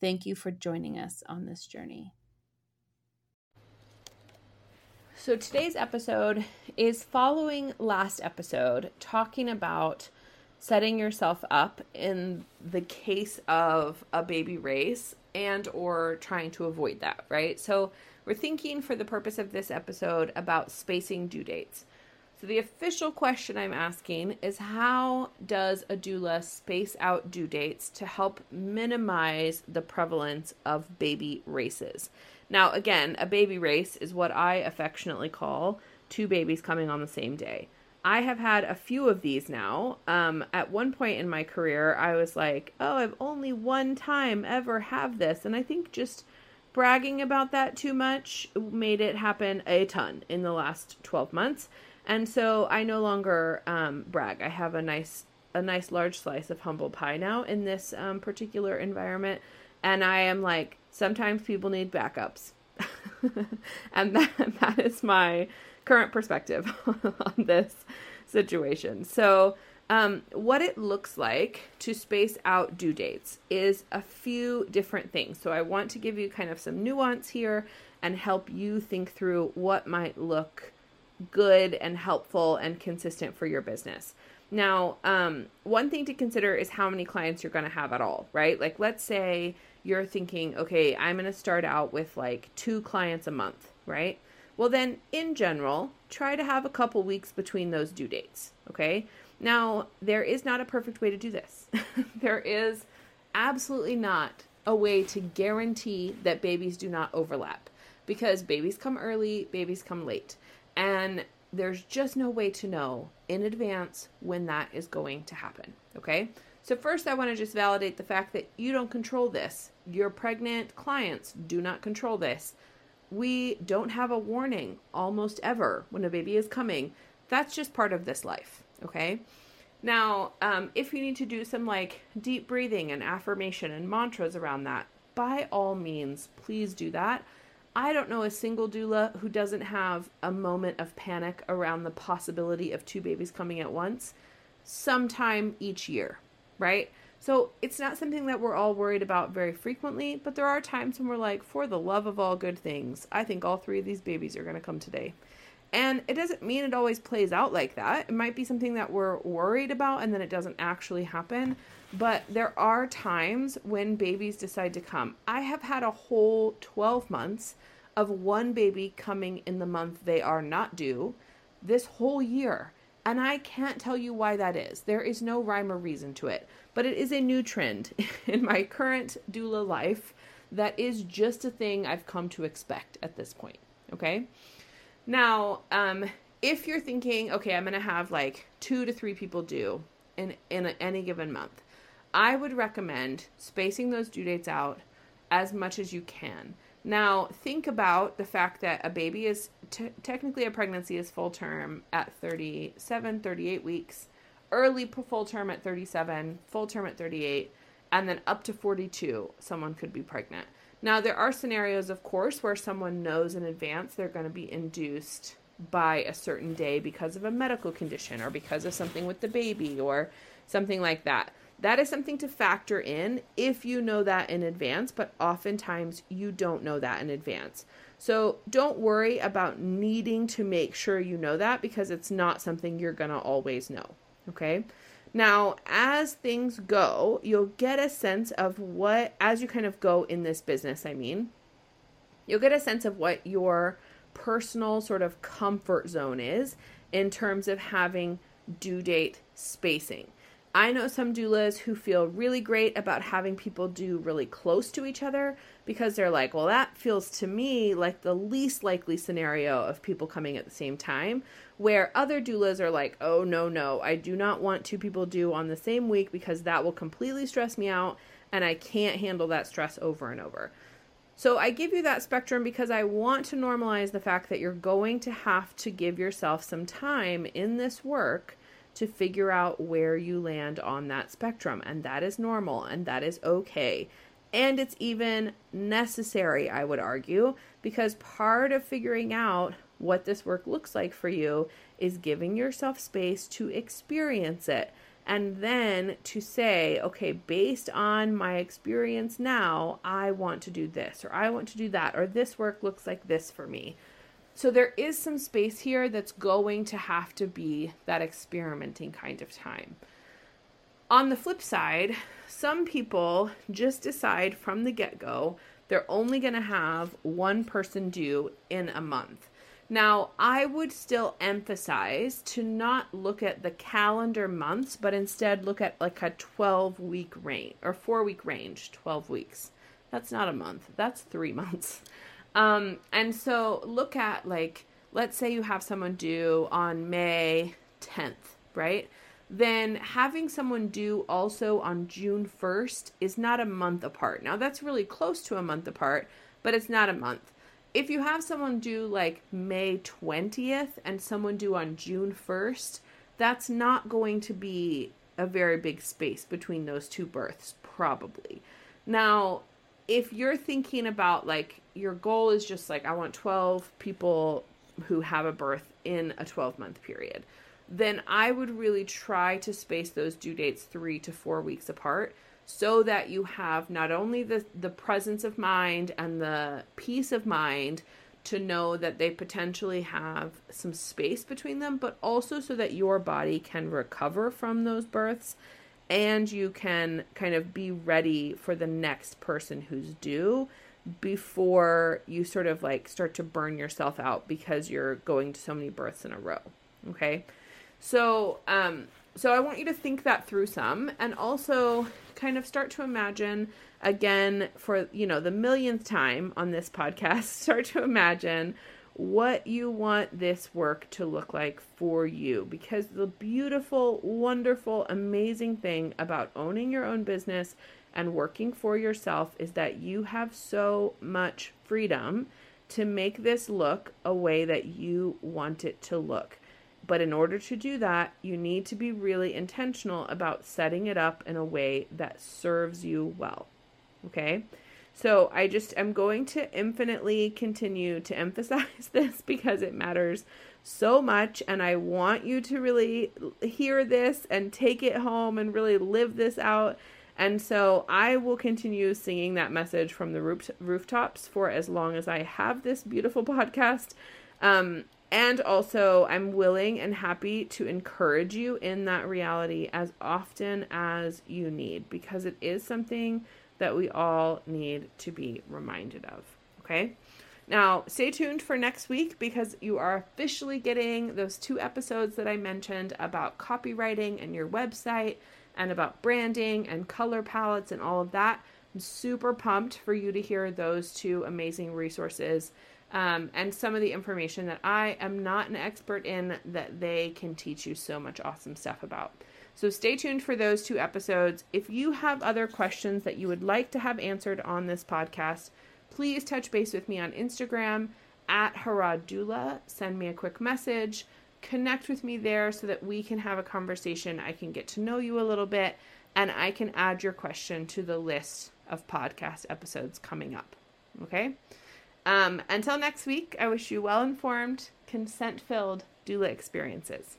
Thank you for joining us on this journey. So today's episode is following last episode, talking about setting yourself up in the case of a baby race and or trying to avoid that, right? So we're thinking for the purpose of this episode about spacing due dates. So the official question I'm asking is how does a doula space out due dates to help minimize the prevalence of baby races? Now, again, a baby race is what I affectionately call two babies coming on the same day. I have had a few of these now. Um, at one point in my career, I was like, oh, I've only one time ever have this. And I think just bragging about that too much made it happen a ton in the last 12 months. And so I no longer um, brag. I have a nice, a nice large slice of humble pie now in this um, particular environment. And I am like, sometimes people need backups. and that, that is my current perspective on this situation. So, um, what it looks like to space out due dates is a few different things. So, I want to give you kind of some nuance here and help you think through what might look good and helpful and consistent for your business. Now, um, one thing to consider is how many clients you're going to have at all, right? Like, let's say you're thinking, okay, I'm going to start out with like two clients a month, right? Well, then in general, try to have a couple weeks between those due dates, okay? Now, there is not a perfect way to do this. there is absolutely not a way to guarantee that babies do not overlap because babies come early, babies come late. And there's just no way to know in advance when that is going to happen, okay? So, first, I want to just validate the fact that you don't control this. Your pregnant clients do not control this. We don't have a warning almost ever when a baby is coming. That's just part of this life, okay? Now, um, if you need to do some like deep breathing and affirmation and mantras around that, by all means, please do that. I don't know a single doula who doesn't have a moment of panic around the possibility of two babies coming at once sometime each year right? So it's not something that we're all worried about very frequently, but there are times when we're like, for the love of all good things, I think all three of these babies are going to come today. And it doesn't mean it always plays out like that. It might be something that we're worried about and then it doesn't actually happen. But there are times when babies decide to come. I have had a whole 12 months of one baby coming in the month they are not due this whole year. And I can't tell you why that is. There is no rhyme or reason to it. But it is a new trend in my current doula life that is just a thing I've come to expect at this point. Okay. Now, um, if you're thinking, okay, I'm going to have like two to three people due in, in a, any given month, I would recommend spacing those due dates out as much as you can. Now, think about the fact that a baby is t- technically a pregnancy is full term at 37, 38 weeks, early full term at 37, full term at 38, and then up to 42, someone could be pregnant. Now, there are scenarios, of course, where someone knows in advance they're going to be induced by a certain day because of a medical condition or because of something with the baby or something like that. That is something to factor in if you know that in advance, but oftentimes you don't know that in advance. So don't worry about needing to make sure you know that because it's not something you're going to always know. Okay. Now, as things go, you'll get a sense of what, as you kind of go in this business, I mean, you'll get a sense of what your personal sort of comfort zone is in terms of having due date spacing. I know some doulas who feel really great about having people do really close to each other because they're like, well, that feels to me like the least likely scenario of people coming at the same time. Where other doulas are like, oh, no, no, I do not want two people due on the same week because that will completely stress me out and I can't handle that stress over and over. So I give you that spectrum because I want to normalize the fact that you're going to have to give yourself some time in this work to figure out where you land on that spectrum. And that is normal and that is okay. And it's even necessary, I would argue, because part of figuring out what this work looks like for you is giving yourself space to experience it. And then to say, okay, based on my experience now, I want to do this, or I want to do that, or this work looks like this for me. So there is some space here that's going to have to be that experimenting kind of time. On the flip side, some people just decide from the get go they're only going to have one person due in a month. Now, I would still emphasize to not look at the calendar months, but instead look at like a 12 week range or four week range, 12 weeks. That's not a month, that's three months. Um, and so look at like, let's say you have someone due on May 10th, right? Then having someone due also on June 1st is not a month apart. Now that's really close to a month apart, but it's not a month. If you have someone due like May 20th and someone due on June 1st, that's not going to be a very big space between those two births, probably. Now, if you're thinking about like your goal is just like I want 12 people who have a birth in a 12 month period, then I would really try to space those due dates 3 to 4 weeks apart so that you have not only the the presence of mind and the peace of mind to know that they potentially have some space between them, but also so that your body can recover from those births and you can kind of be ready for the next person who's due before you sort of like start to burn yourself out because you're going to so many births in a row. Okay. So, um, so I want you to think that through some and also kind of start to imagine again for, you know, the millionth time on this podcast, start to imagine what you want this work to look like for you. Because the beautiful, wonderful, amazing thing about owning your own business and working for yourself is that you have so much freedom to make this look a way that you want it to look. But in order to do that, you need to be really intentional about setting it up in a way that serves you well. Okay? So I just am going to infinitely continue to emphasize this because it matters so much and I want you to really hear this and take it home and really live this out. And so I will continue singing that message from the rooftops for as long as I have this beautiful podcast. Um, and also, I'm willing and happy to encourage you in that reality as often as you need because it is something that we all need to be reminded of. Okay? Now, stay tuned for next week because you are officially getting those two episodes that I mentioned about copywriting and your website and about branding and color palettes and all of that. Super pumped for you to hear those two amazing resources um, and some of the information that I am not an expert in that they can teach you so much awesome stuff about. So stay tuned for those two episodes. If you have other questions that you would like to have answered on this podcast, please touch base with me on Instagram at Harroddoula. Send me a quick message. Connect with me there so that we can have a conversation. I can get to know you a little bit and I can add your question to the list of podcast episodes coming up. Okay? Um, until next week, I wish you well informed, consent filled doula experiences.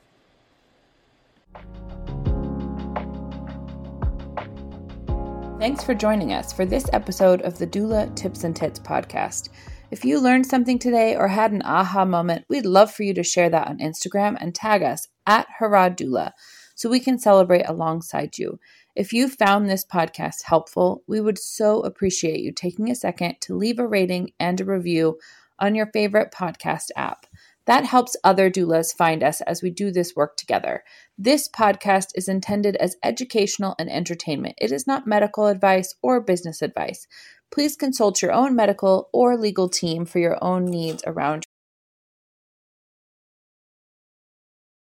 Thanks for joining us for this episode of the Doula Tips and Tits podcast. If you learned something today or had an aha moment, we'd love for you to share that on Instagram and tag us at Harrod Doula so we can celebrate alongside you. If you found this podcast helpful, we would so appreciate you taking a second to leave a rating and a review on your favorite podcast app. That helps other doulas find us as we do this work together. This podcast is intended as educational and entertainment. It is not medical advice or business advice. Please consult your own medical or legal team for your own needs around